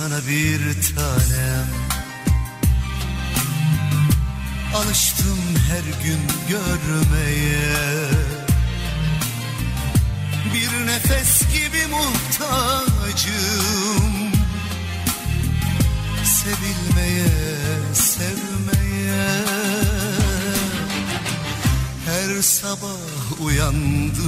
Sana bir tanem. Alıştım her gün görmeye. Bir nefes gibi muhtacım. Sevilmeye, sevmeye. Her sabah uyandığımda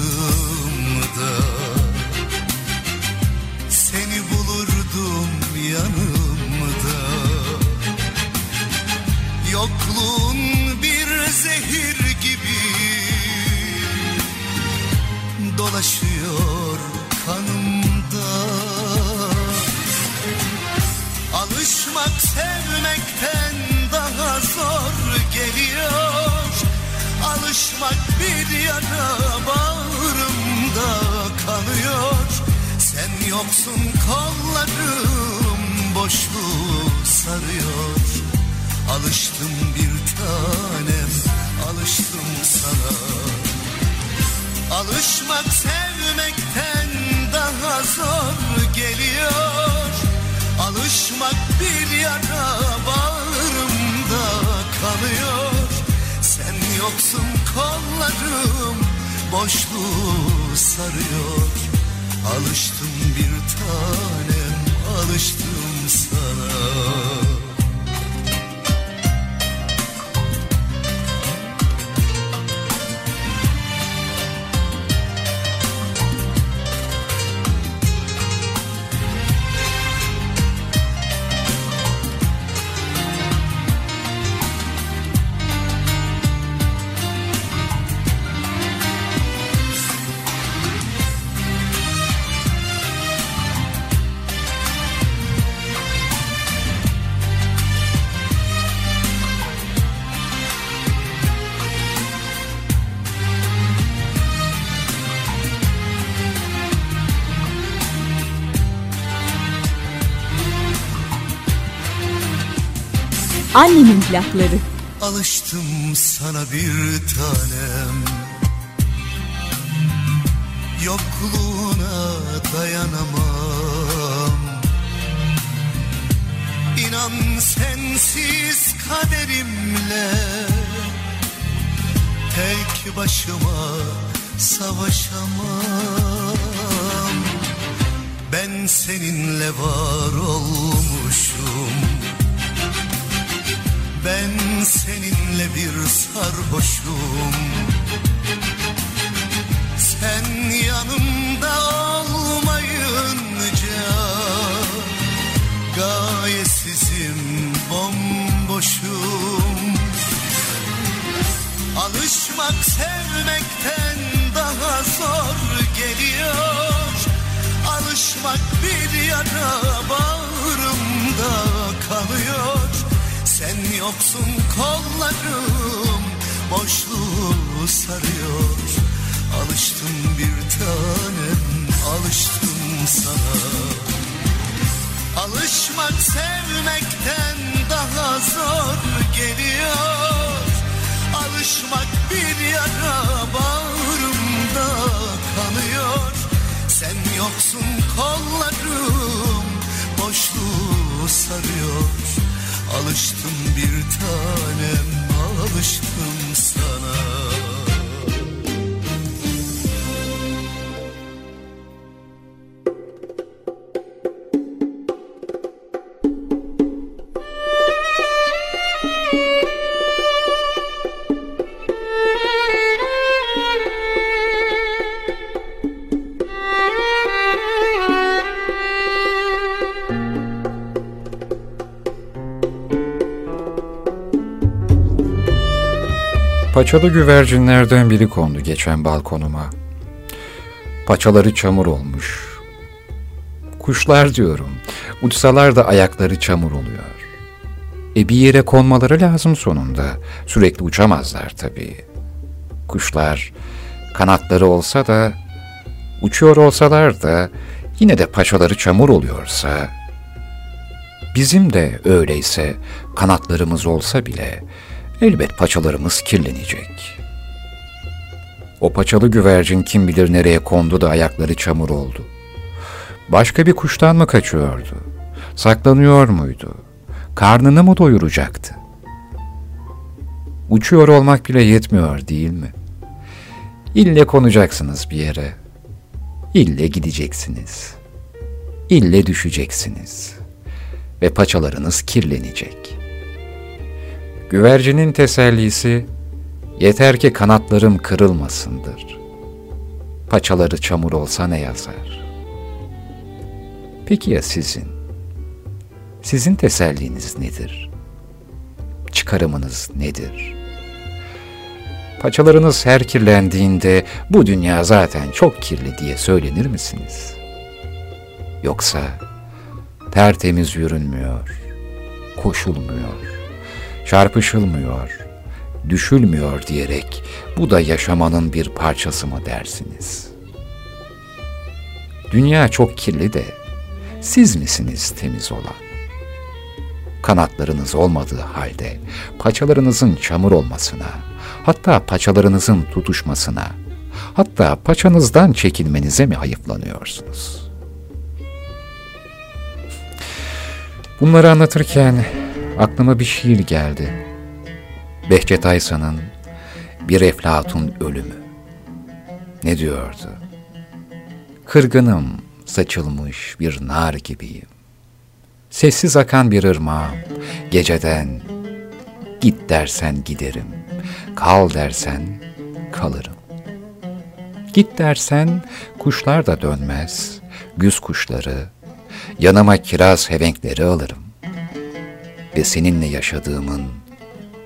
bir yara bağrımda kanıyor. Sen yoksun kollarım boşluğu sarıyor? Alıştım bir tanem alıştım sana. Alışmak sevmekten daha zor geliyor. Alışmak bir yara bağrımda kalıyor Sen yoksun kollarım boşluğu sarıyor. Alıştım bir tanem alıştım sana Annemin plakları. Alıştım sana bir tanem. Yokluğuna dayanamam. İnan sensiz kaderimle Tek başıma savaşamam. Ben seninle var olmuşum seninle bir sarhoşum. Sen yanımda olmayınca Gayesizim bomboşum. Alışmak sevmekten daha zor geliyor. Alışmak bir yara bağrımda kalıyor yoksun kollarım boşluğu sarıyor. Alıştım bir tanem alıştım sana. Alışmak sevmekten daha zor geliyor. Alışmak bir yara bağrımda kanıyor Sen yoksun kollarım boşluğu sarıyor Alıştım bir tanem alıştım sana Paçalı güvercinlerden biri kondu geçen balkonuma. Paçaları çamur olmuş. Kuşlar diyorum, uçsalar da ayakları çamur oluyor. E bir yere konmaları lazım sonunda. Sürekli uçamazlar tabii. Kuşlar kanatları olsa da, uçuyor olsalar da yine de paçaları çamur oluyorsa, bizim de öyleyse kanatlarımız olsa bile elbet paçalarımız kirlenecek. O paçalı güvercin kim bilir nereye kondu da ayakları çamur oldu. Başka bir kuştan mı kaçıyordu? Saklanıyor muydu? Karnını mı doyuracaktı? Uçuyor olmak bile yetmiyor değil mi? İlle konacaksınız bir yere. İlle gideceksiniz. İlle düşeceksiniz. Ve paçalarınız kirlenecek. Güvercinin tesellisi yeter ki kanatlarım kırılmasındır. Paçaları çamur olsa ne yazar? Peki ya sizin? Sizin teselliniz nedir? Çıkarımınız nedir? Paçalarınız her kirlendiğinde bu dünya zaten çok kirli diye söylenir misiniz? Yoksa tertemiz yürünmüyor, koşulmuyor, çarpışılmıyor, düşülmüyor diyerek bu da yaşamanın bir parçası mı dersiniz? Dünya çok kirli de siz misiniz temiz olan? Kanatlarınız olmadığı halde paçalarınızın çamur olmasına, hatta paçalarınızın tutuşmasına, hatta paçanızdan çekilmenize mi hayıflanıyorsunuz? Bunları anlatırken aklıma bir şiir geldi. Behçet Aysa'nın Bir Eflatun Ölümü. Ne diyordu? Kırgınım, saçılmış bir nar gibiyim. Sessiz akan bir ırmağım, geceden git dersen giderim, kal dersen kalırım. Git dersen kuşlar da dönmez, güz kuşları, yanıma kiraz hevenkleri alırım. Ve seninle yaşadığımın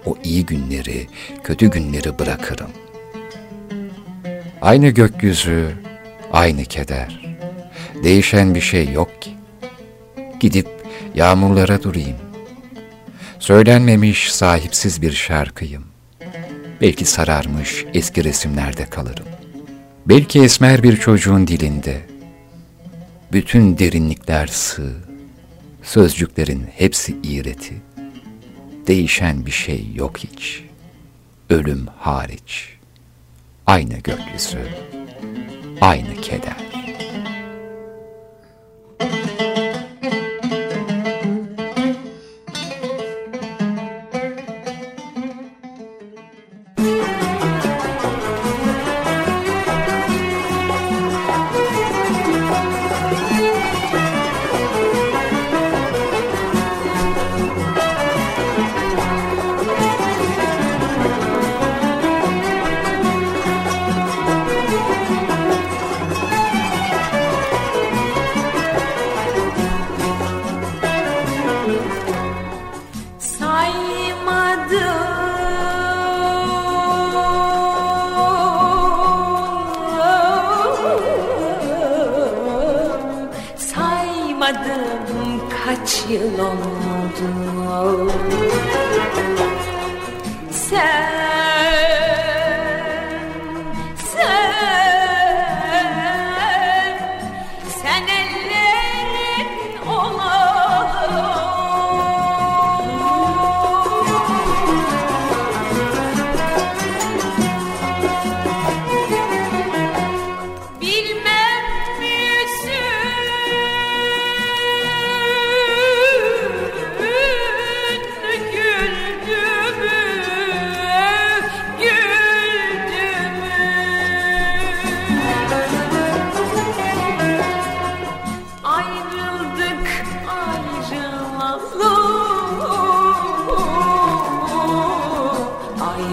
o iyi günleri, kötü günleri bırakırım. Aynı gökyüzü, aynı keder. Değişen bir şey yok ki. Gidip yağmurlara durayım. Söylenmemiş sahipsiz bir şarkıyım. Belki sararmış eski resimlerde kalırım. Belki esmer bir çocuğun dilinde. Bütün derinlikler sığ, sözcüklerin hepsi iğreti. Değişen bir şey yok hiç. Ölüm hariç. Aynı gökyüzü, aynı keder.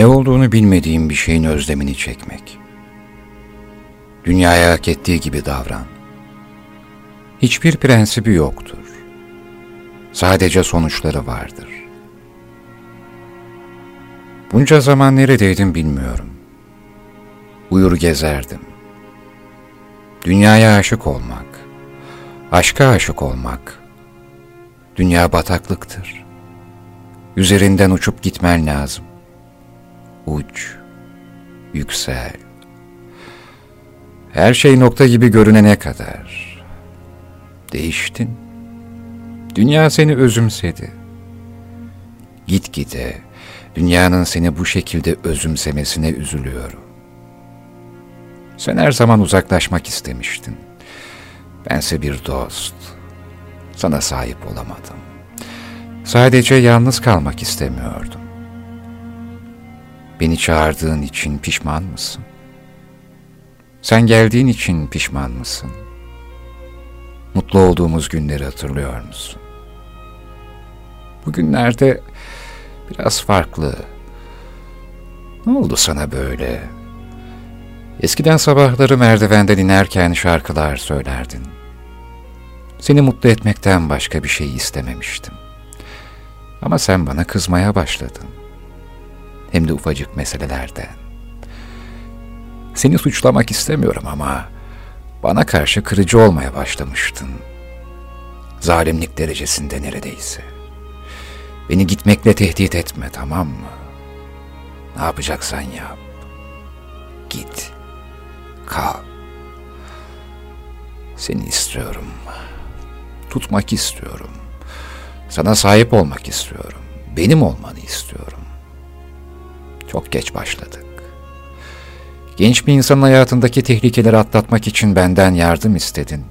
Ne olduğunu bilmediğim bir şeyin özlemini çekmek. Dünyaya hak ettiği gibi davran. Hiçbir prensibi yoktur. Sadece sonuçları vardır. Bunca zaman neredeydim bilmiyorum. Uyur gezerdim. Dünyaya aşık olmak, aşka aşık olmak, dünya bataklıktır. Üzerinden uçup gitmen lazım uç, yüksel. Her şey nokta gibi görünene kadar. Değiştin. Dünya seni özümsedi. Gitgide dünyanın seni bu şekilde özümsemesine üzülüyorum. Sen her zaman uzaklaşmak istemiştin. Bense bir dost. Sana sahip olamadım. Sadece yalnız kalmak istemiyordum. Beni çağırdığın için pişman mısın? Sen geldiğin için pişman mısın? Mutlu olduğumuz günleri hatırlıyor musun? Bugünlerde biraz farklı. Ne oldu sana böyle? Eskiden sabahları merdivenden inerken şarkılar söylerdin. Seni mutlu etmekten başka bir şey istememiştim. Ama sen bana kızmaya başladın hem de ufacık meselelerden. Seni suçlamak istemiyorum ama bana karşı kırıcı olmaya başlamıştın. Zalimlik derecesinde neredeyse. Beni gitmekle tehdit etme tamam mı? Ne yapacaksan yap. Git. Kal. Seni istiyorum. Tutmak istiyorum. Sana sahip olmak istiyorum. Benim olmanı istiyorum. Çok geç başladık. Genç bir insanın hayatındaki tehlikeleri atlatmak için benden yardım istedin.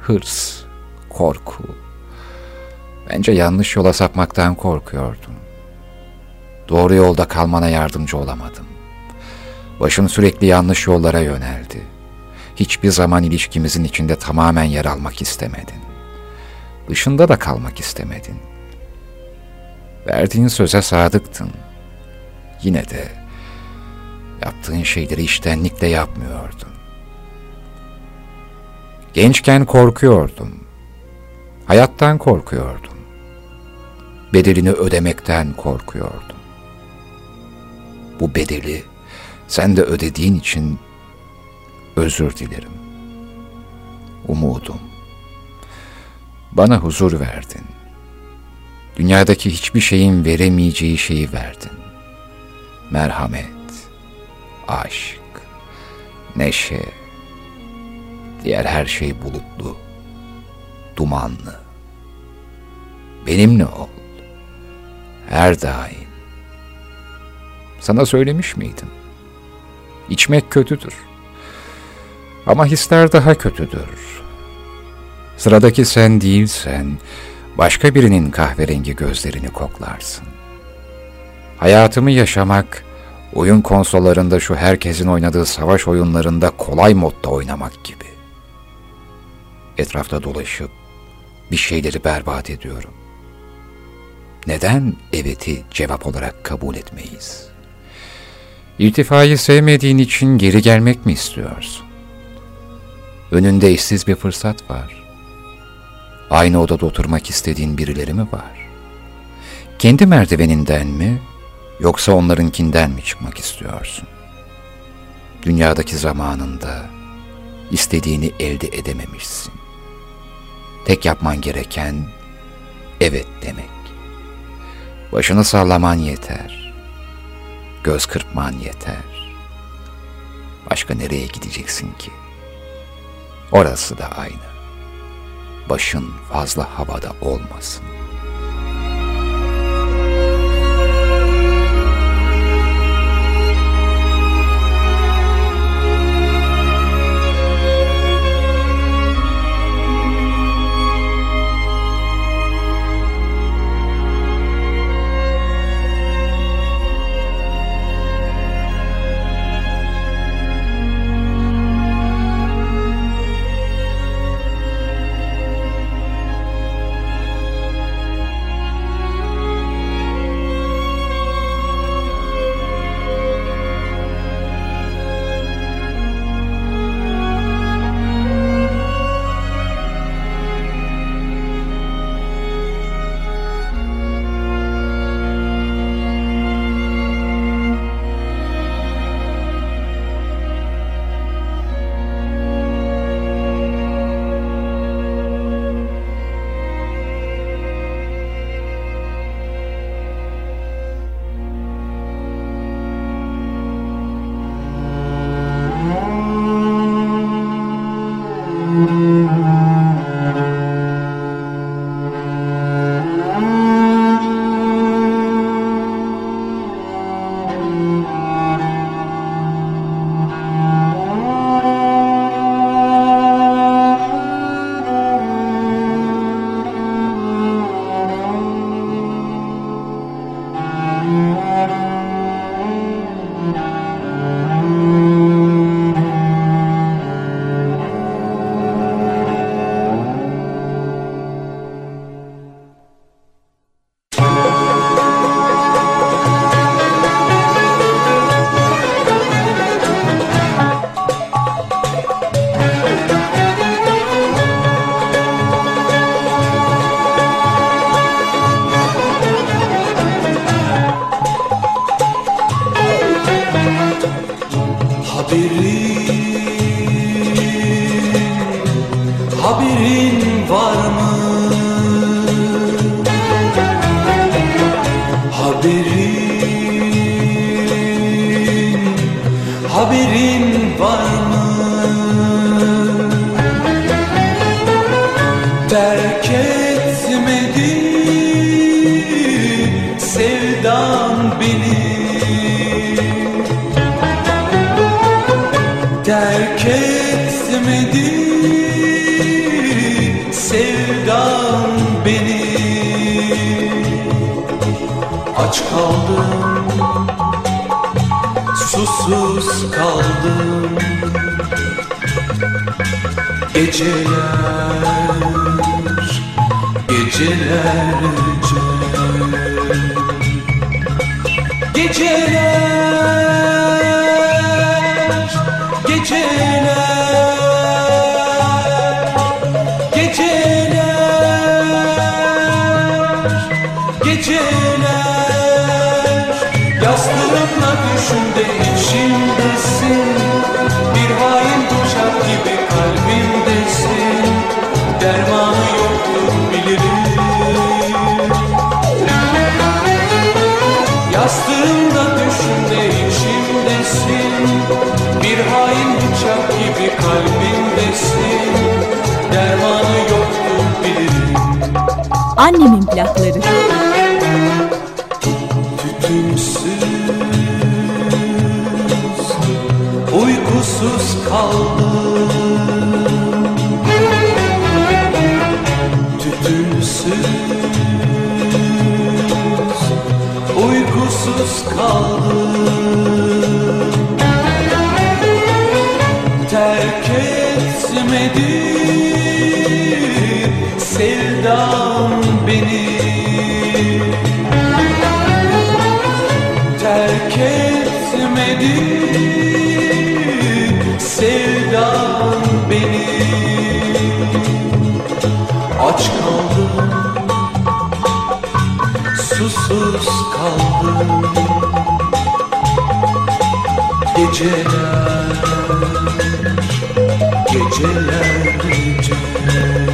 Hırs, korku. Bence yanlış yola sapmaktan korkuyordun. Doğru yolda kalmana yardımcı olamadım. Başın sürekli yanlış yollara yöneldi. Hiçbir zaman ilişkimizin içinde tamamen yer almak istemedin. Dışında da kalmak istemedin. Verdiğin söze sadıktın. Yine de yaptığın şeyleri iştenlikle yapmıyordun. Gençken korkuyordum. Hayattan korkuyordum. Bedelini ödemekten korkuyordum. Bu bedeli sen de ödediğin için özür dilerim. Umudum. Bana huzur verdin. Dünyadaki hiçbir şeyin veremeyeceği şeyi verdin. Merhamet, aşk, neşe, diğer her şey bulutlu, dumanlı. Benimle ol, her daim. Sana söylemiş miydim? İçmek kötüdür. Ama hisler daha kötüdür. Sıradaki sen değilsen, başka birinin kahverengi gözlerini koklarsın. Hayatımı yaşamak, oyun konsollarında şu herkesin oynadığı savaş oyunlarında kolay modda oynamak gibi. Etrafta dolaşıp bir şeyleri berbat ediyorum. Neden eveti cevap olarak kabul etmeyiz? İrtifayı sevmediğin için geri gelmek mi istiyorsun? Önünde işsiz bir fırsat var. Aynı odada oturmak istediğin birileri mi var? Kendi merdiveninden mi, yoksa onlarınkinden mi çıkmak istiyorsun? Dünyadaki zamanında istediğini elde edememişsin. Tek yapman gereken evet demek. Başını sallaman yeter. Göz kırpman yeter. Başka nereye gideceksin ki? Orası da aynı. Başın fazla havada olmasın. geceler Annemin plakları. Tütünsüz, uykusuz kaldım. Tütünsüz, uykusuz kaldım. Geceler Geceler geceler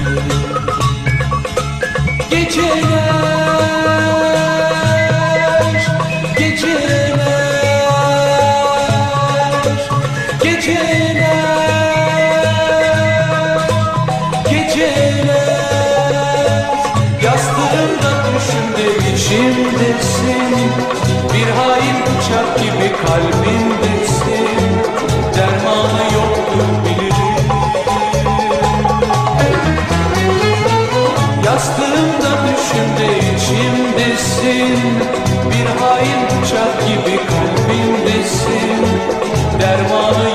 Bir hain bıçak gibi kalbimdesin Dermanı yoktur bilirim Yastığımda düşümde içimdesin Bir hain bıçak gibi kalbimdesin Dermanı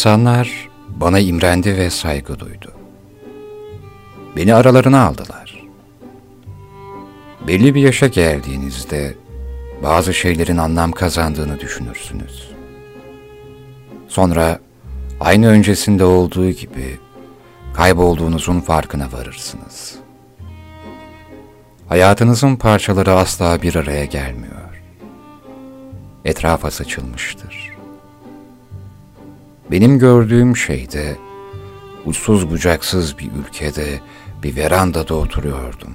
İnsanlar bana imrendi ve saygı duydu. Beni aralarına aldılar. Belli bir yaşa geldiğinizde bazı şeylerin anlam kazandığını düşünürsünüz. Sonra aynı öncesinde olduğu gibi kaybolduğunuzun farkına varırsınız. Hayatınızın parçaları asla bir araya gelmiyor. Etrafa saçılmıştır. Benim gördüğüm şey de uçsuz bucaksız bir ülkede bir verandada oturuyordum.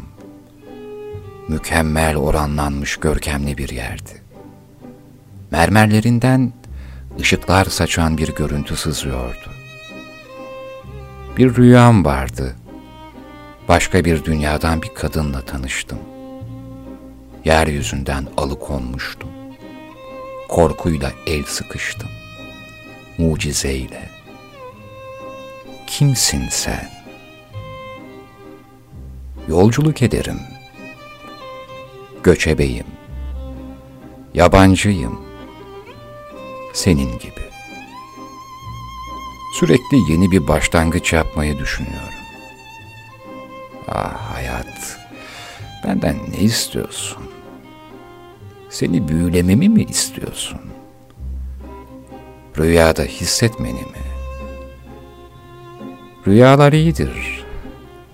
Mükemmel oranlanmış görkemli bir yerdi. Mermerlerinden ışıklar saçan bir görüntü sızıyordu. Bir rüyam vardı. Başka bir dünyadan bir kadınla tanıştım. Yeryüzünden alıkonmuştum. Korkuyla el sıkıştım mucizeyle. Kimsin sen? Yolculuk ederim. Göçebeyim. Yabancıyım. Senin gibi. Sürekli yeni bir başlangıç yapmayı düşünüyorum. Ah hayat, benden ne istiyorsun? Seni büyülememi mi istiyorsun? Rüyada hissetmeni mi? Rüyalar iyidir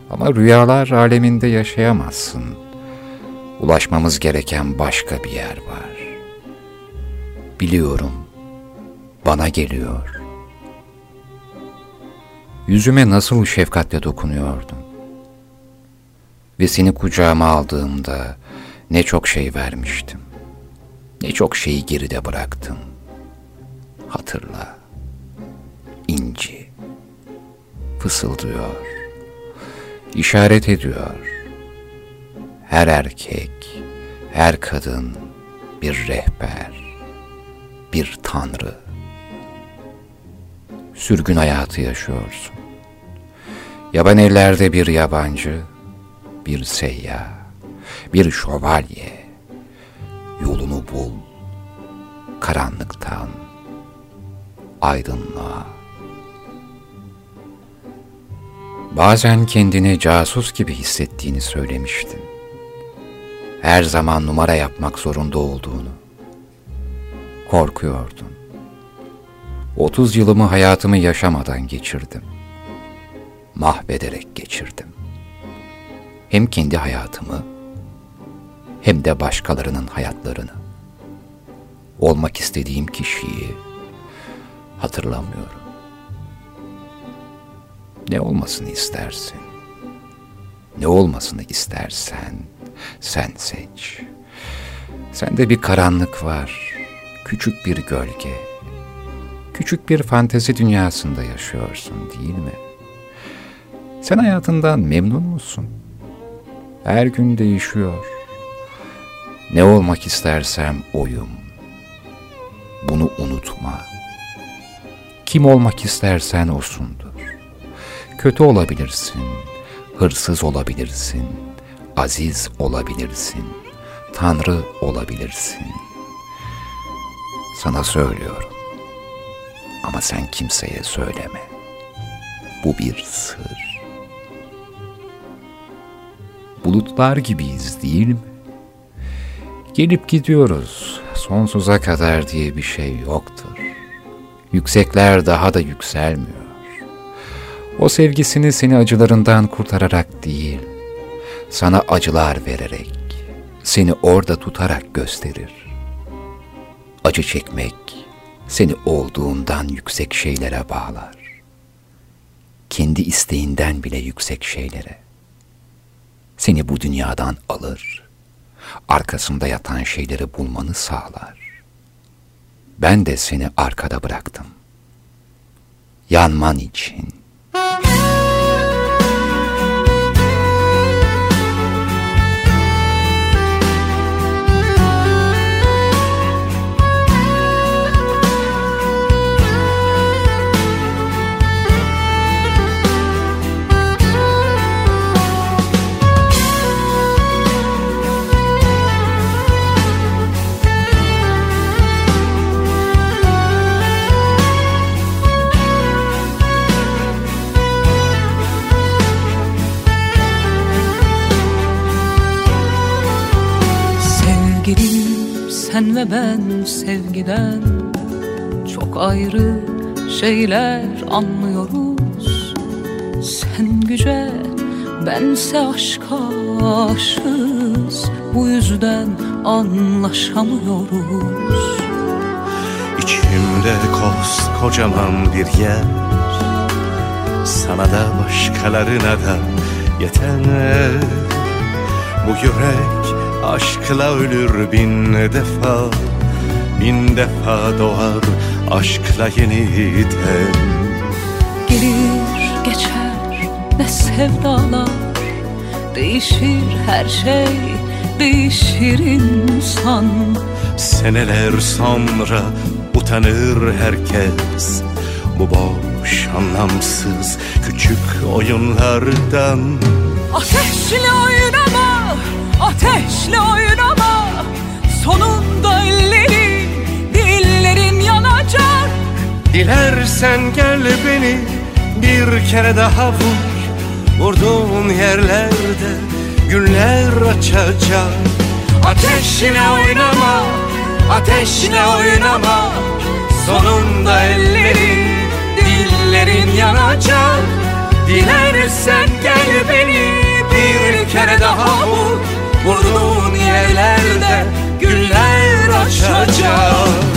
ama rüyalar aleminde yaşayamazsın. Ulaşmamız gereken başka bir yer var. Biliyorum, bana geliyor. Yüzüme nasıl şefkatle dokunuyordun. Ve seni kucağıma aldığımda ne çok şey vermiştim. Ne çok şeyi geride bıraktım hatırla. İnci fısıldıyor, işaret ediyor. Her erkek, her kadın bir rehber, bir tanrı. Sürgün hayatı yaşıyorsun. Yaban ellerde bir yabancı, bir seyyah, bir şövalye. Yolunu bul, karanlıktan, aydınlığa. Bazen kendini casus gibi hissettiğini söylemiştin. Her zaman numara yapmak zorunda olduğunu. Korkuyordun. Otuz yılımı hayatımı yaşamadan geçirdim. Mahvederek geçirdim. Hem kendi hayatımı hem de başkalarının hayatlarını. Olmak istediğim kişiyi hatırlamıyorum. Ne olmasını istersin? Ne olmasını istersen sen seç. Sende bir karanlık var, küçük bir gölge. Küçük bir fantezi dünyasında yaşıyorsun değil mi? Sen hayatından memnun musun? Her gün değişiyor. Ne olmak istersem oyum. Bunu unutma.'' Kim olmak istersen olsundur. Kötü olabilirsin, hırsız olabilirsin, aziz olabilirsin, tanrı olabilirsin. Sana söylüyorum. Ama sen kimseye söyleme. Bu bir sır. Bulutlar gibiyiz değil mi? Gelip gidiyoruz. Sonsuza kadar diye bir şey yoktur. Yüksekler daha da yükselmiyor. O sevgisini seni acılarından kurtararak değil, sana acılar vererek, seni orada tutarak gösterir. Acı çekmek seni olduğundan yüksek şeylere bağlar. Kendi isteğinden bile yüksek şeylere. Seni bu dünyadan alır. Arkasında yatan şeyleri bulmanı sağlar. Ben de seni arkada bıraktım. Yanman için.'' Ve ben sevgiden çok ayrı şeyler anlıyoruz. Sen güce bense aşka aşığız. Bu yüzden anlaşamıyoruz. İçimde kocaman bir yer. Sana da başkalarına da yeter. Bu yürek Aşkla ölür bin defa Bin defa doğar aşkla yeniden. Gelir geçer ne sevdalar Değişir her şey değişir insan. Seneler sonra utanır herkes Bu boş anlamsız küçük oyunlardan. Ateşle oynama Ateşle oynama Sonunda ellerin Dillerin yanacak. Dilersen gel beni Bir kere daha vur. Vurduğun yerlerde Güller açacak. Ateşle oynama Ateşle oynama Sonunda ellerin Dillerin yanacak. Dilersen gel beni Bir kere daha vur Vurduğun yerlerde güller açacak.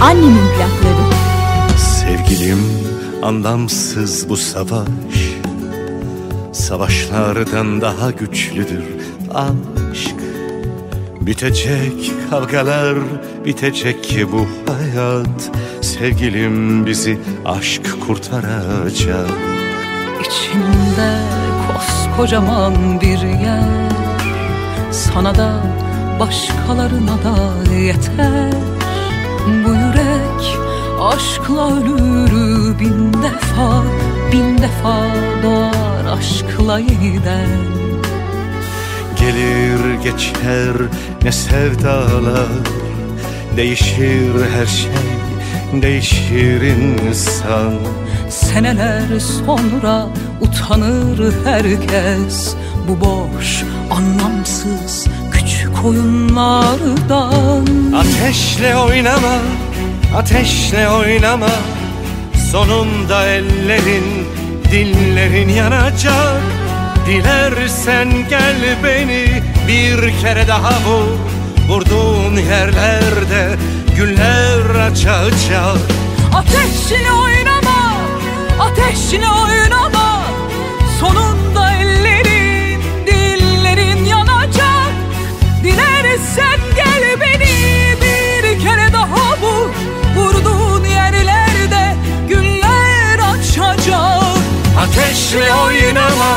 Annemin plakları. Sevgilim anlamsız bu savaş Savaşlardan daha güçlüdür. Aşk Bitecek kavgalar bitecek ki bu hayat. Sevgilim bizi aşk kurtaracak. İçimde koskocaman bir yer. Sana da başkalarına da yeter. Bu yürek aşkla ölür bin defa Bin defa doğar aşkla yeniden. Gelir geçer ne sevdalar Değişir her şey değişir insan. Seneler sonra utanır herkes Bu boş anlamsız küçük oyunlardan. Ateşle oynama, ateşle oynama Sonunda ellerin, dillerin yanacak. Dilersen gel beni bir kere daha vur. Vurduğun yerlerde güller açacak. Ateşle oynama, ateşle oynama. Sonunda ellerin, dillerin yanacak. Dilersen gel beni bir kere daha vur. Vurduğun yerlerde güller açacak Ateşle oynama,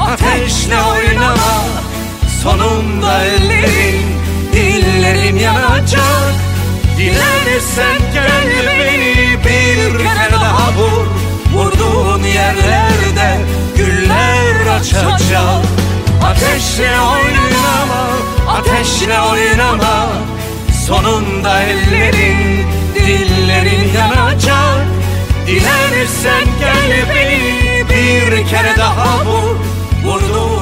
ateşle oynama. Sonunda ellerin, dillerin yanacak. Dilersen gel beni bir kere daha vur. Vurduğun yerlerde güller açacak. Ateşle oynama, ateşle Sonunda ellerin, dillerin yanacak. Dilersen gel beni bir kere daha vur Vurduğun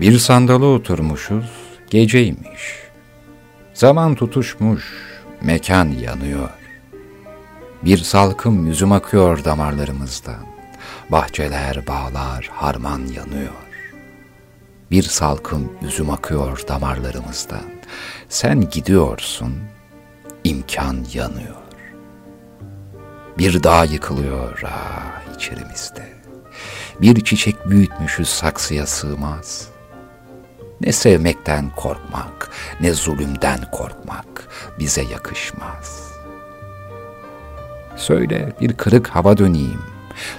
Bir sandala oturmuşuz, geceymiş. Zaman tutuşmuş, mekan yanıyor. Bir salkım yüzüm akıyor damarlarımızdan. Bahçeler, bağlar, harman yanıyor. Bir salkım yüzüm akıyor damarlarımızdan. Sen gidiyorsun, imkan yanıyor. Bir dağ yıkılıyor ah içerimizde. Bir çiçek büyütmüşüz saksıya sığmaz. Ne sevmekten korkmak, ne zulümden korkmak bize yakışmaz. Söyle bir kırık hava döneyim,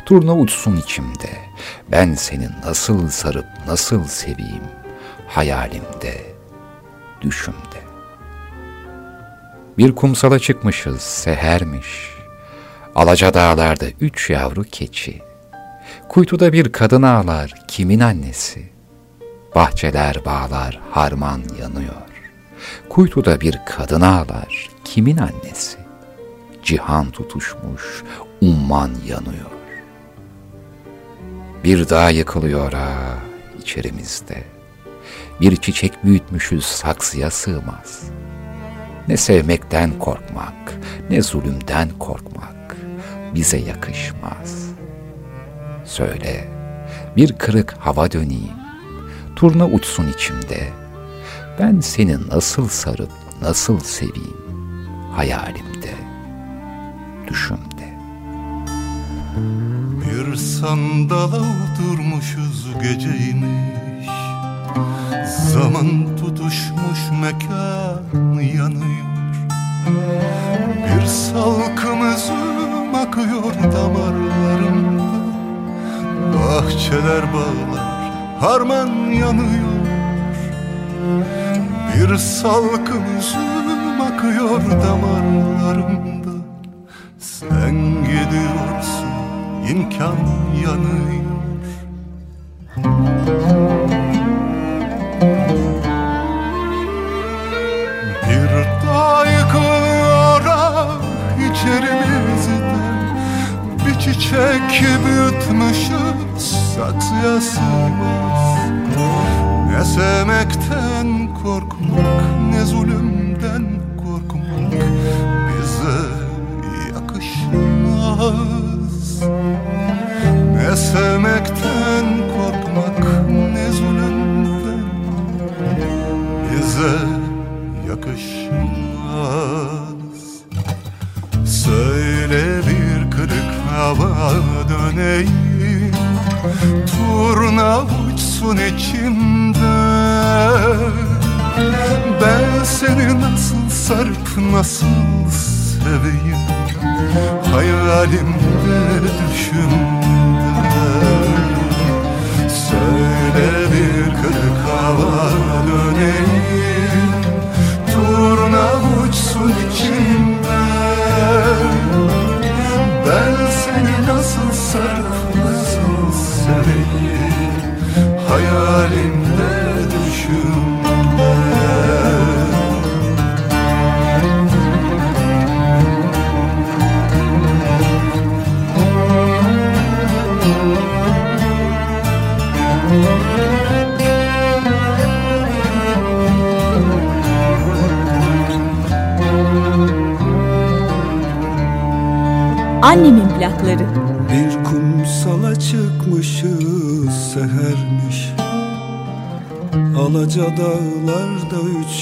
turna uçsun içimde. Ben seni nasıl sarıp nasıl seveyim, hayalimde, düşümde. Bir kumsala çıkmışız, sehermiş. Alaca dağlarda üç yavru keçi. Kuytuda bir kadın ağlar, kimin annesi? Bahçeler, bağlar, harman yanıyor. Kuytuda bir kadın ağlar, kimin annesi? Cihan tutuşmuş, umman yanıyor. Bir dağ yıkılıyor ha içerimizde. Bir çiçek büyütmüşüz saksıya sığmaz. Ne sevmekten korkmak, ne zulümden korkmak bize yakışmaz. Söyle, bir kırık hava döneyim, turna uçsun içimde. Ben seni nasıl sarıp nasıl seveyim hayalimde, düşümde. Bir sandala oturmuşuz geceymiş Zaman tutuşmuş mekan yanıyor Bir salkım üzüm akıyor damarlarımda Bahçeler bağlar harman yanıyor. Bir salkım üzüm akıyor damarlarımda. Sen gidiyorsun imkan yanıyor. Bir dağ yıkılıyor ah içerimizde Büyütmüşüz saksıya sığmaz Ne sevmekten korkmak ne zulümden korkmak Bize yakışmaz. Ne sevmekten korkmak ne zulümden Bize yakışmaz. Söyle bir hava döneyim Turna uçsun içimde. Ben seni nasıl sarıp nasıl seveyim? Hayalimde düşümde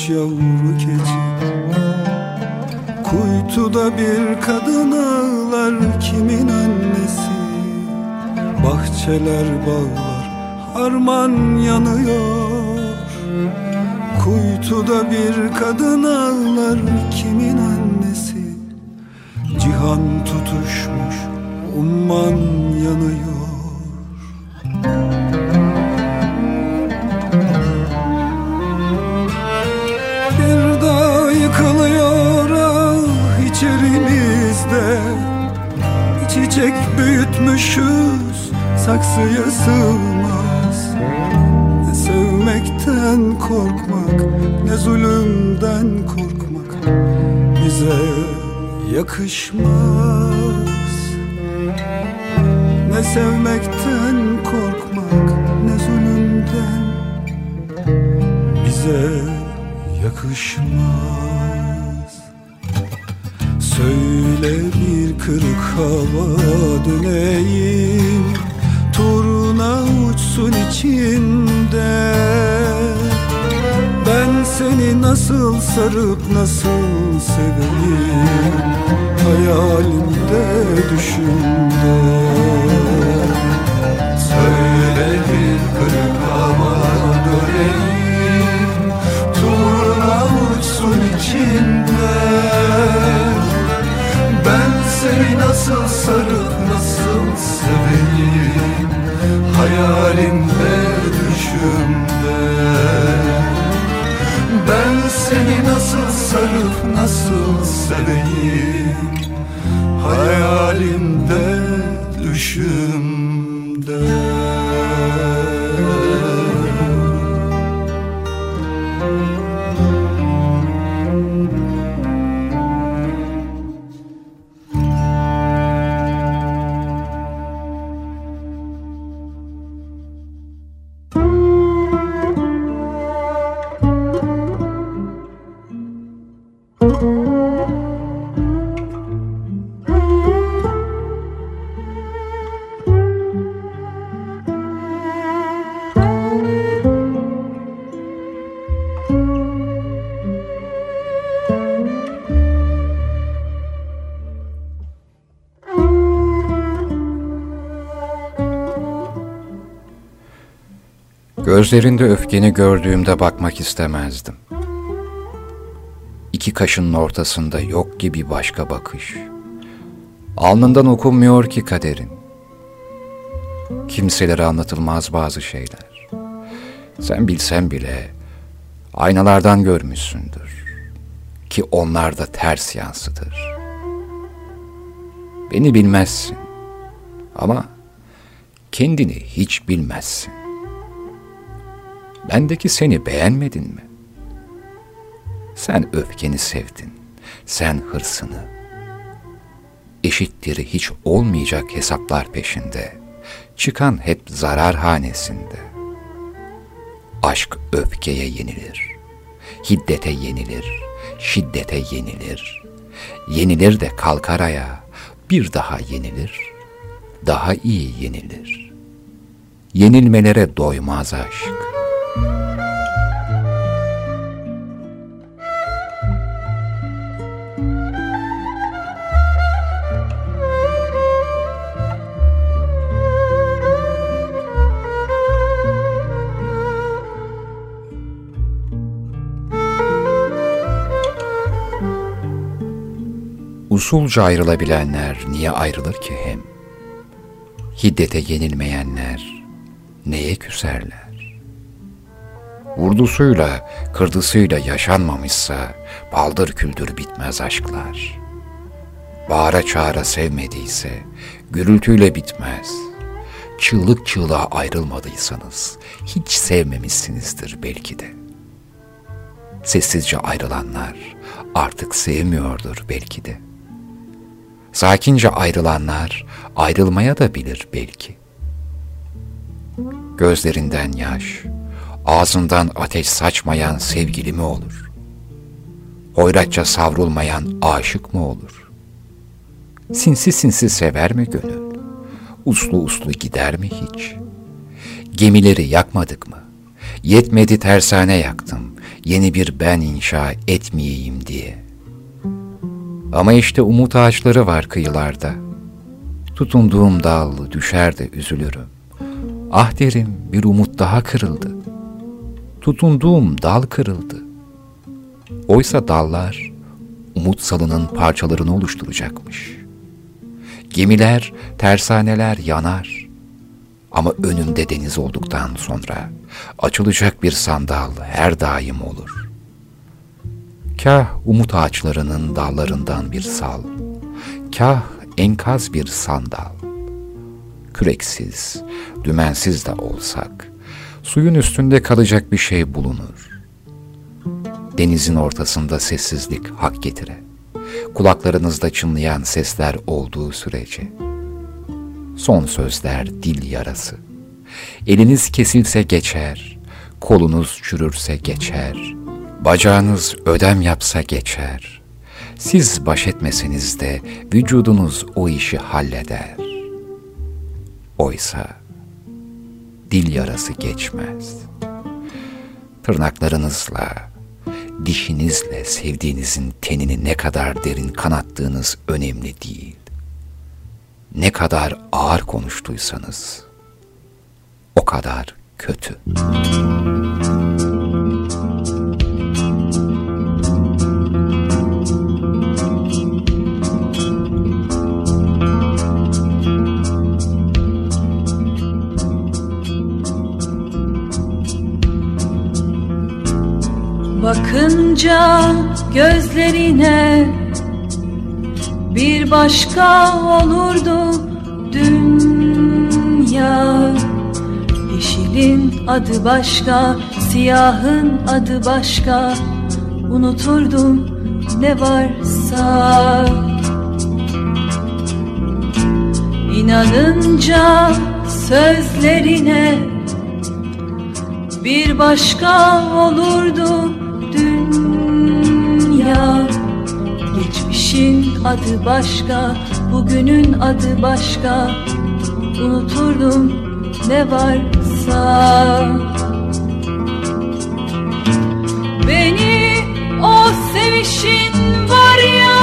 yavru keçi. Kuytuda bir kadın ağlar kimin annesi. Bahçeler bağlar harman yanıyor. Kuytuda bir kadın ağlar kimin annesi. Cihan tutuşmuş umman yanıyor yakışmaz. Ne sevmekten korkmak ne zulümden Bize yakışmaz. Söyle bir kırık hava döneyim. Turuna uçsun içinde nasıl sarıp nasıl seveyim Hayalimde düşümde Söyle bir kırık hava döneyim Turna uçsun içinde. Ben seni nasıl sarıp nasıl seveyim? Hayalimde düşümde seni nasıl sarıp nasıl seveyim? Hayalimde düşümde Gözlerinde öfkeni gördüğümde bakmak istemezdim. İki kaşının ortasında yok gibi başka bakış. Alnından okunmuyor ki kaderin. Kimselere anlatılmaz bazı şeyler. Sen bilsen bile aynalardan görmüşsündür. Ki onlar da ters yansıtır. Beni bilmezsin ama kendini hiç bilmezsin. Bendeki seni beğenmedin mi? Sen öfkeni sevdin, sen hırsını. Eşitleri hiç olmayacak hesaplar peşinde, çıkan hep zarar hanesinde. Aşk öfkeye yenilir, hiddete yenilir, şiddete yenilir. Yenilir de kalkar ayağa, bir daha yenilir, daha iyi yenilir. Yenilmelere doymaz aşk. Usulca ayrılabilenler niye ayrılır ki hem? Hiddete yenilmeyenler neye küserler? Vurdusuyla, kırdısıyla yaşanmamışsa baldır küldür bitmez aşklar. Bağıra çağıra sevmediyse gürültüyle bitmez. Çığlık çığlığa ayrılmadıysanız hiç sevmemişsinizdir belki de. Sessizce ayrılanlar artık sevmiyordur belki de. Sakince ayrılanlar ayrılmaya da bilir belki. Gözlerinden yaş, ağzından ateş saçmayan sevgili mi olur? Hoyratça savrulmayan aşık mı olur? Sinsi sinsi sever mi gönül? Uslu uslu gider mi hiç? Gemileri yakmadık mı? Yetmedi tersane yaktım, yeni bir ben inşa etmeyeyim diye.'' Ama işte umut ağaçları var kıyılarda. Tutunduğum dal düşer de üzülürüm. Ah derim bir umut daha kırıldı. Tutunduğum dal kırıldı. Oysa dallar umut salının parçalarını oluşturacakmış. Gemiler, tersaneler yanar. Ama önünde deniz olduktan sonra açılacak bir sandal her daim olur. Kah umut ağaçlarının dallarından bir sal, kah enkaz bir sandal. Küreksiz, dümensiz de olsak, suyun üstünde kalacak bir şey bulunur. Denizin ortasında sessizlik hak getire. Kulaklarınızda çınlayan sesler olduğu sürece. Son sözler dil yarası. Eliniz kesilse geçer, kolunuz çürürse geçer, bacağınız ödem yapsa geçer. Siz baş etmeseniz de vücudunuz o işi halleder. Oysa dil yarası geçmez. Tırnaklarınızla, dişinizle sevdiğinizin tenini ne kadar derin kanattığınız önemli değil. Ne kadar ağır konuştuysanız o kadar kötü. Bakınca gözlerine bir başka olurdu dünya. Yeşilin adı başka, siyahın adı başka. Unuturdum ne varsa. İnanınca sözlerine bir başka olurdu dünya Geçmişin adı başka, bugünün adı başka. Unuturdum ne varsa. Beni o sevişin var ya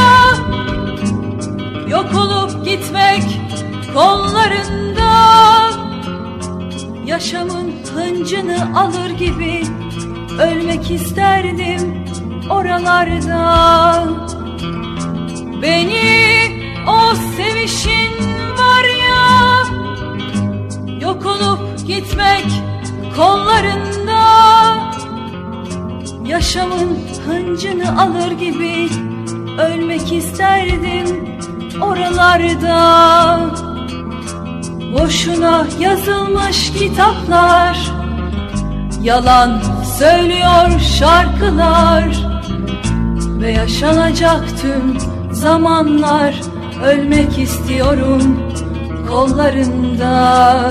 Yok olup gitmek kollarında. Yaşamın hıncını alır gibi Ölmek isterdim oralarda. Beni o sevişin var ya Yok olup gitmek kollarında. Yaşamın hıncını alır gibi Ölmek isterdim oralarda. Boşuna yazılmış kitaplar Yalan söylüyor şarkılar Ve yaşanacak tüm zamanlar. Ölmek istiyorum kollarında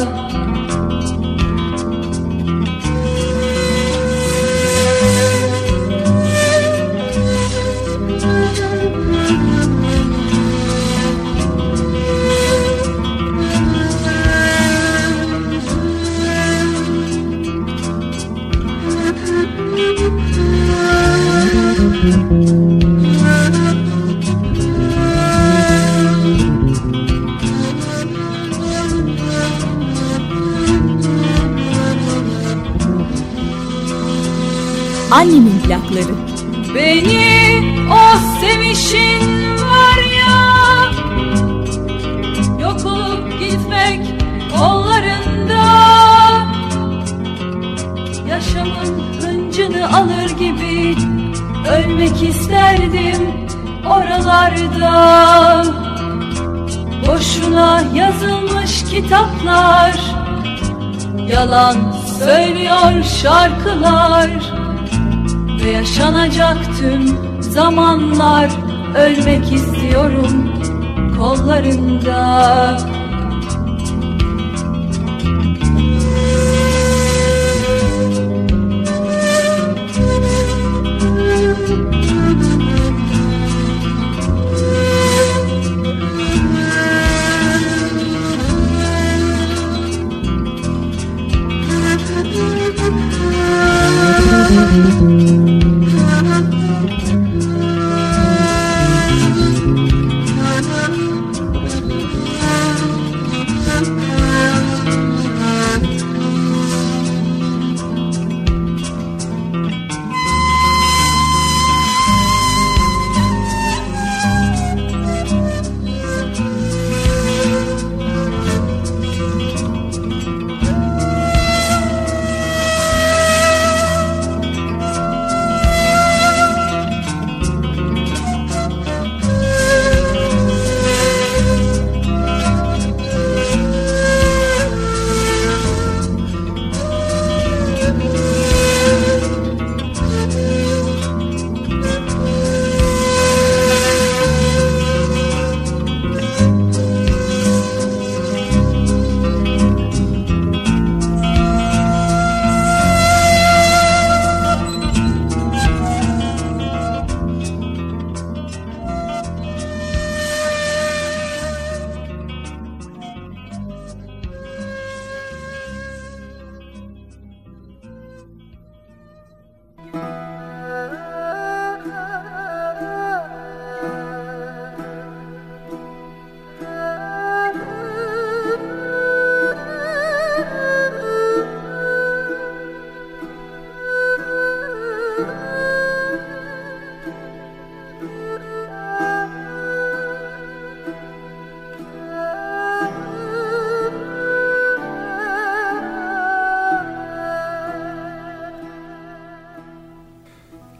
kollarında Yaşamın hıncını alır gibi Ölmek isterdim oralarda. Boşuna yazılmış kitaplar Yalan söylüyor şarkılar ve yaşanacak tüm zamanlar Ölmek istiyorum kollarında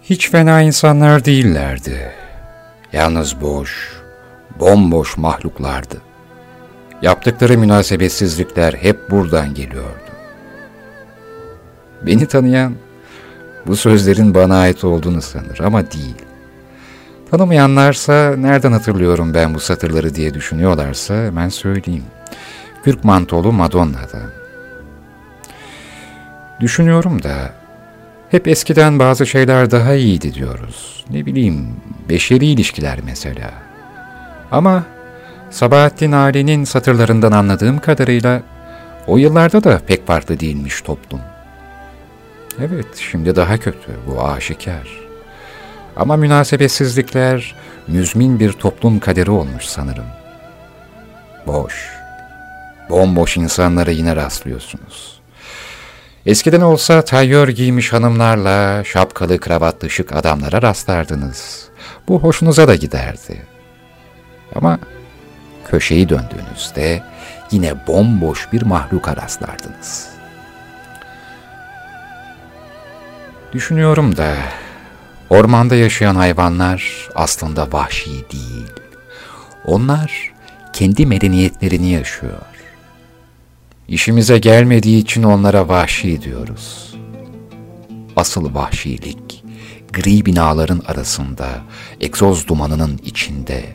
Hiç fena insanlar değillerdi. Yalnız boş, bomboş mahluklardı. Yaptıkları münasebetsizlikler hep buradan geliyordu. Beni tanıyan bu sözlerin bana ait olduğunu sanır ama değil. Tanımayanlarsa nereden hatırlıyorum ben bu satırları diye düşünüyorlarsa hemen söyleyeyim. Kürk mantolu Madonna'da. Düşünüyorum da hep eskiden bazı şeyler daha iyiydi diyoruz. Ne bileyim beşeri ilişkiler mesela. Ama Sabahattin Ali'nin satırlarından anladığım kadarıyla o yıllarda da pek farklı değilmiş toplum. Evet, şimdi daha kötü, bu aşikar. Ama münasebetsizlikler müzmin bir toplum kaderi olmuş sanırım. Boş, bomboş insanlara yine rastlıyorsunuz. Eskiden olsa tayyör giymiş hanımlarla şapkalı kravatlı şık adamlara rastlardınız. Bu hoşunuza da giderdi. Ama köşeyi döndüğünüzde yine bomboş bir mahluka rastlardınız. Düşünüyorum da ormanda yaşayan hayvanlar aslında vahşi değil. Onlar kendi medeniyetlerini yaşıyor. İşimize gelmediği için onlara vahşi diyoruz. Asıl vahşilik, gri binaların arasında, egzoz dumanının içinde,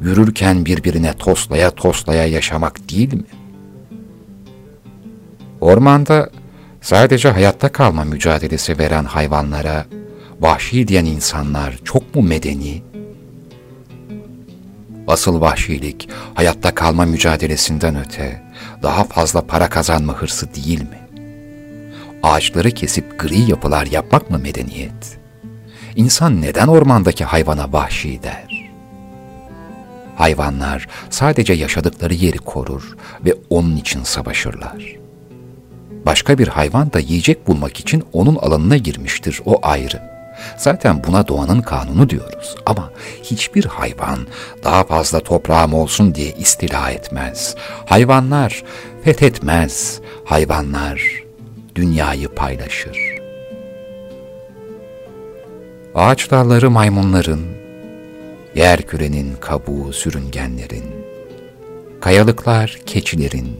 yürürken birbirine toslaya toslaya yaşamak değil mi? Ormanda sadece hayatta kalma mücadelesi veren hayvanlara vahşi diyen insanlar çok mu medeni? Asıl vahşilik hayatta kalma mücadelesinden öte daha fazla para kazanma hırsı değil mi? Ağaçları kesip gri yapılar yapmak mı medeniyet? İnsan neden ormandaki hayvana vahşi der? Hayvanlar sadece yaşadıkları yeri korur ve onun için savaşırlar. Başka bir hayvan da yiyecek bulmak için onun alanına girmiştir, o ayrı. Zaten buna doğanın kanunu diyoruz ama hiçbir hayvan daha fazla toprağım olsun diye istila etmez. Hayvanlar fethetmez, hayvanlar dünyayı paylaşır. Ağaç dalları maymunların, yer kürenin kabuğu sürüngenlerin, kayalıklar keçilerin,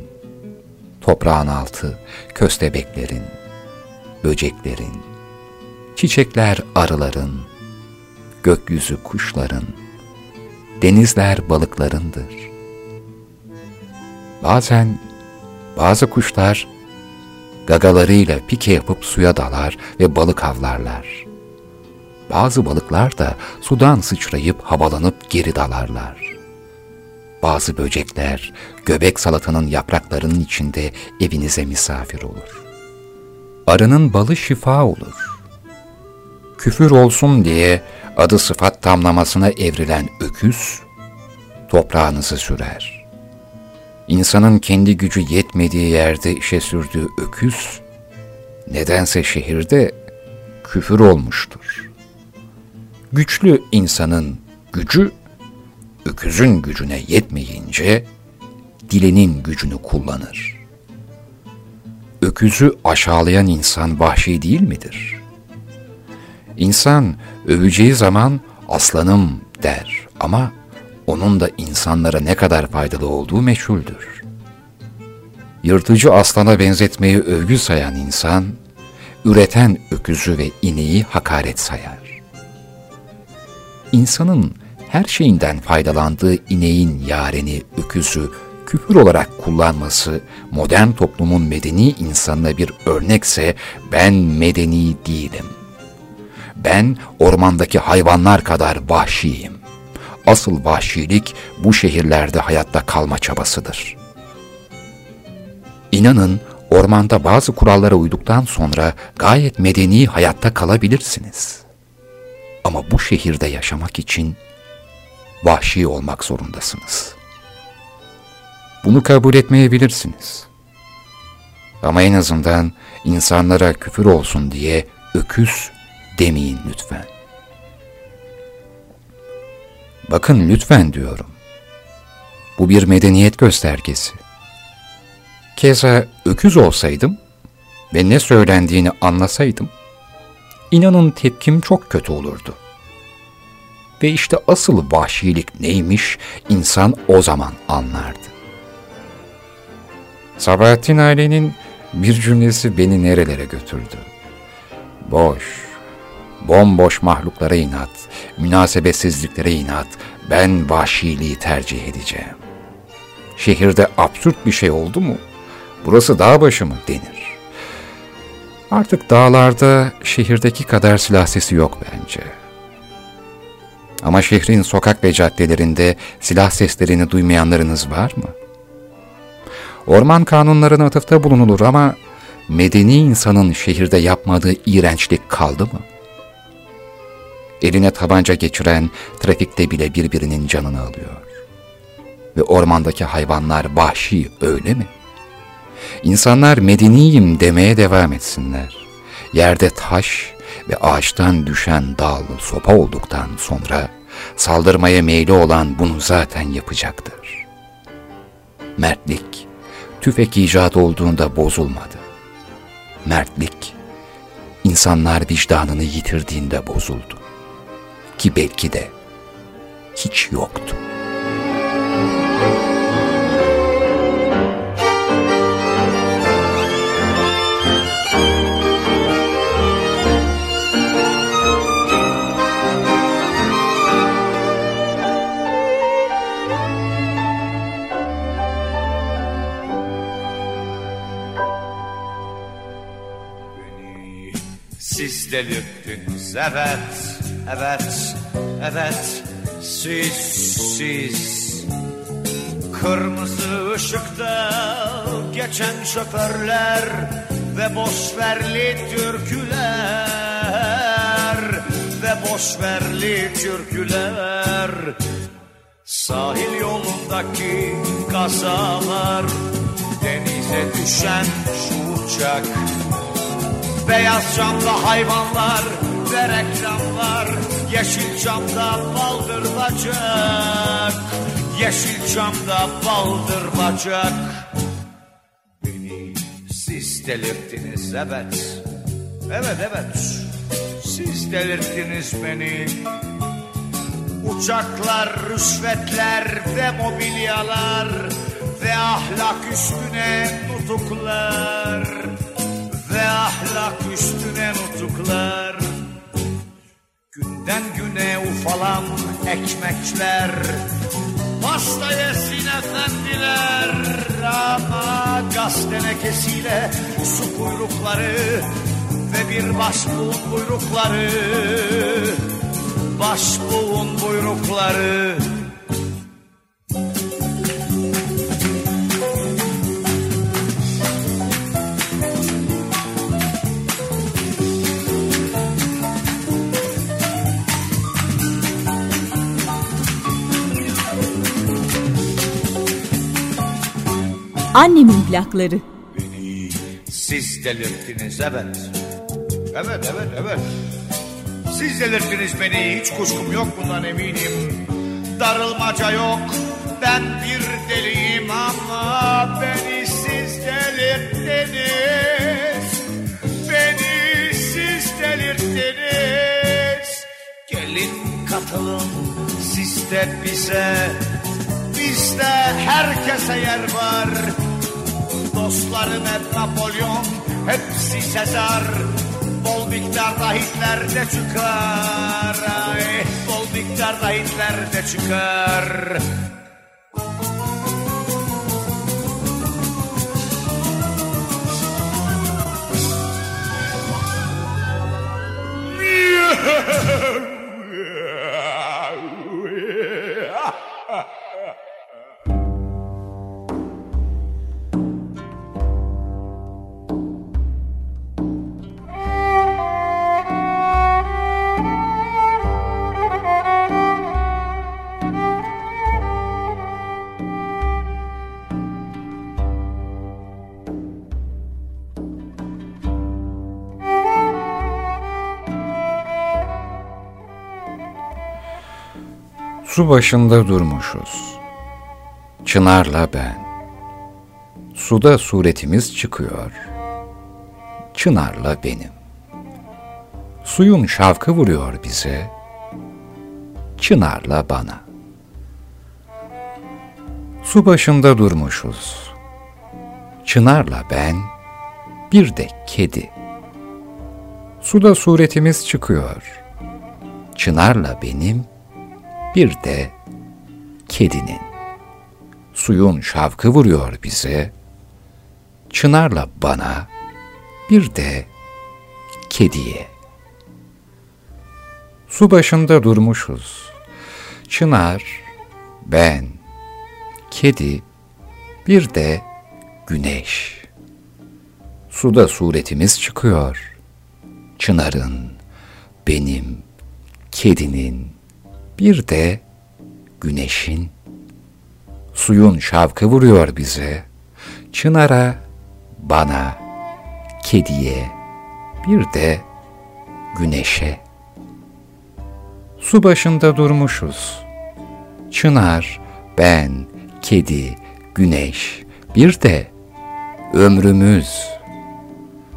toprağın altı köstebeklerin, böceklerin, çiçekler arıların, gökyüzü kuşların, denizler balıklarındır. Bazen bazı kuşlar gagalarıyla pike yapıp suya dalar ve balık avlarlar. Bazı balıklar da sudan sıçrayıp havalanıp geri dalarlar. Bazı böcekler göbek salatanın yapraklarının içinde evinize misafir olur. Arının balı şifa olur. Küfür olsun diye adı sıfat tamlamasına evrilen öküz, toprağınızı sürer. İnsanın kendi gücü yetmediği yerde işe sürdüğü öküz, nedense şehirde küfür olmuştur. Güçlü insanın gücü, öküzün gücüne yetmeyince, dilinin gücünü kullanır. Öküzü aşağılayan insan vahşi değil midir? İnsan öveceği zaman aslanım der ama onun da insanlara ne kadar faydalı olduğu meçhuldür. Yırtıcı aslana benzetmeyi övgü sayan insan, üreten öküzü ve ineği hakaret sayar. İnsanın her şeyinden faydalandığı ineğin yareni, öküzü, küfür olarak kullanması modern toplumun medeni insanına bir örnekse ben medeni değilim. Ben ormandaki hayvanlar kadar vahşiyim. Asıl vahşilik bu şehirlerde hayatta kalma çabasıdır. İnanın ormanda bazı kurallara uyduktan sonra gayet medeni hayatta kalabilirsiniz. Ama bu şehirde yaşamak için vahşi olmak zorundasınız. Bunu kabul etmeyebilirsiniz. Ama en azından insanlara küfür olsun diye öküz demeyin lütfen. Bakın lütfen diyorum. Bu bir medeniyet göstergesi. Keza öküz olsaydım ve ne söylendiğini anlasaydım, inanın tepkim çok kötü olurdu. Ve işte asıl vahşilik neymiş insan o zaman anlardı. Sabahattin ailenin bir cümlesi beni nerelere götürdü. Boş, bomboş mahluklara inat, münasebetsizliklere inat, ben vahşiliği tercih edeceğim. Şehirde absürt bir şey oldu mu? Burası dağ başı mı denir. Artık dağlarda şehirdeki kadar silah sesi yok bence. Ama şehrin sokak ve caddelerinde silah seslerini duymayanlarınız var mı? Orman kanunlarına atıfta bulunulur ama medeni insanın şehirde yapmadığı iğrençlik kaldı mı? Eline tabanca geçiren trafikte bile birbirinin canını alıyor. Ve ormandaki hayvanlar vahşi öyle mi? İnsanlar medeniyim demeye devam etsinler. Yerde taş ve ağaçtan düşen dal sopa olduktan sonra saldırmaya meyli olan bunu zaten yapacaktır. Mertlik, tüfek icat olduğunda bozulmadı. Mertlik, insanlar vicdanını yitirdiğinde bozuldu. Ki belki de hiç yoktu. Siz delirttiniz evet, evet, evet Siz, siz. Kırmızı ışıkta geçen şoförler Ve boşverli türküler Ve boşverli türküler. Sahil yolundaki kazalar Denize düşen şu uçak. Beyaz camda hayvanlar ve reklamlar Yeşil camda baldır bacak. Yeşil camda baldır bacak. Beni siz delirttiniz evet. Evet evet. Siz delirttiniz beni. Uçaklar, rüşvetler ve mobilyalar Ve ahlak üstüne nutuklar. Ve ahlak üstüne nutuklar Günden güne ufalan ekmekler Pasta yesin efendiler. Ama gaz tenekesiyle su kuyrukları Ve bir başbuğun buyrukları Başbuğun buyrukları Annemin plakları. Beni siz delirttiniz evet. Evet evet evet. Siz delirttiniz beni hiç kuşkum yok bundan eminim. Darılmaca yok ben bir deliyim ama beni siz delirttiniz. Beni siz delirttiniz. Gelin katılın siz de bize. Bizde herkese yer var. Dostlarım hep Napolyon, hepsi Sezar. Bol miktarda Hitler de çıkar. Ay, bol miktarda Hitler de çıkar. Su başında durmuşuz. Çınarla ben. Suda suretimiz çıkıyor. Çınarla benim. Suyun şavkı vuruyor bize, çınarla bana. Su başında durmuşuz, çınarla ben, bir de kedi. Suda suretimiz çıkıyor, çınarla benim, bir de kedinin. Suyun şavkı vuruyor bize, çınarla bana, bir de kediye. Su başında durmuşuz. Çınar, ben, kedi, bir de güneş. Suda suretimiz çıkıyor. Çınarın, benim, kedinin, bir de güneşin. Suyun şavkı vuruyor bize. Çınara, bana, kediye, bir de güneşe. Su başında durmuşuz. Çınar, ben, kedi, güneş, bir de ömrümüz.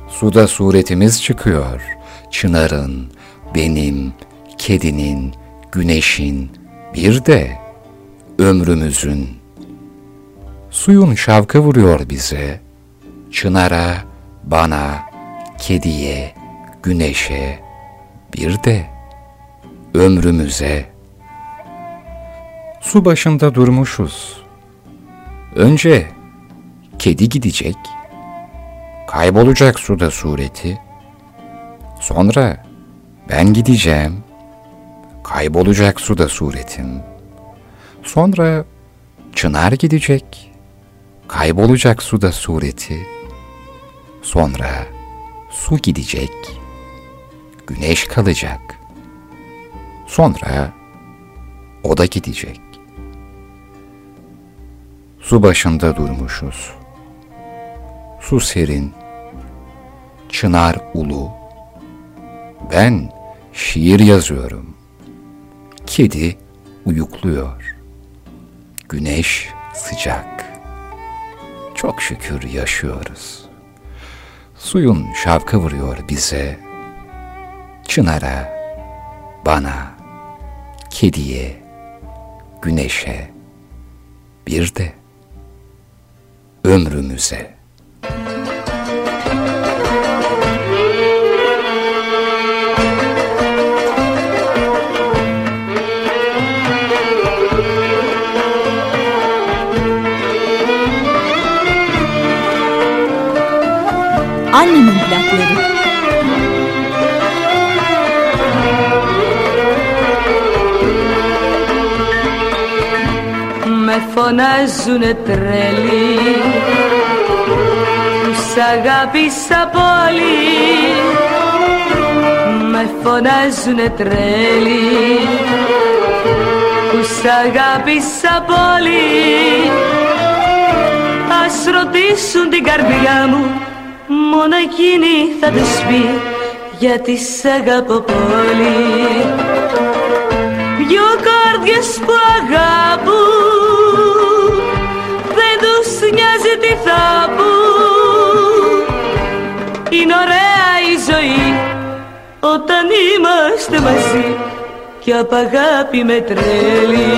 Suda suretimiz çıkıyor. Çınarın, benim, kedinin, güneşin, bir de ömrümüzün. Suyun şavkı vuruyor bize. Çınara, bana, kediye, güneşe, bir de ömrümüze. Su başında durmuşuz. Önce kedi gidecek, kaybolacak suda sureti. Sonra ben gideceğim, kaybolacak suda suretim. Sonra çınar gidecek, kaybolacak suda sureti. Sonra su gidecek, güneş kalacak. Sonra o da gidecek. Su başında durmuşuz. Su serin, çınar ulu. Ben şiir yazıyorum. Kedi uyukluyor. Güneş sıcak. Çok şükür yaşıyoruz. Suyun şavkı vuruyor bize. Çınara, bana, kediye, güneşe, bir de ömrümüze. Annemin plakları. Με φωνάζουνε τρελή. Που σ' αγάπησα πολύ. Με φωνάζουνε τρελή. Που σ' αγάπησα πολύ. Ας ρωτήσουν την καρδιά μου Μόνο εκείνη θα τους πει Γιατί σ' αγαπώ πολύ Δυο καρδιές που αγάπουν Δεν τους νοιάζει τι θα πούν Είναι ωραία η ζωή Όταν είμαστε μαζί Κι απ' αγάπη με τρέλει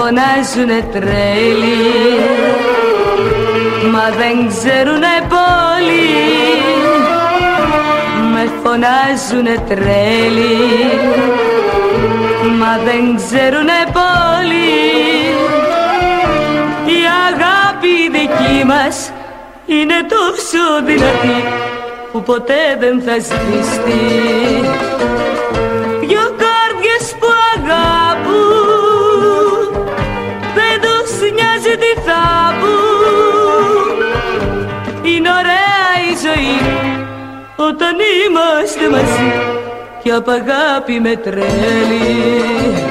φωνάζουνε τρέλοι. Μα δεν ξέρουνε πολύ Με φωνάζουνε τρέλοι. Μα δεν ξέρουνε πολύ Η αγάπη δική μας Είναι τόσο δυνατή Που ποτέ δεν θα σβηστεί Όταν είμαστε μαζί Και απ' αγάπη με τρέλει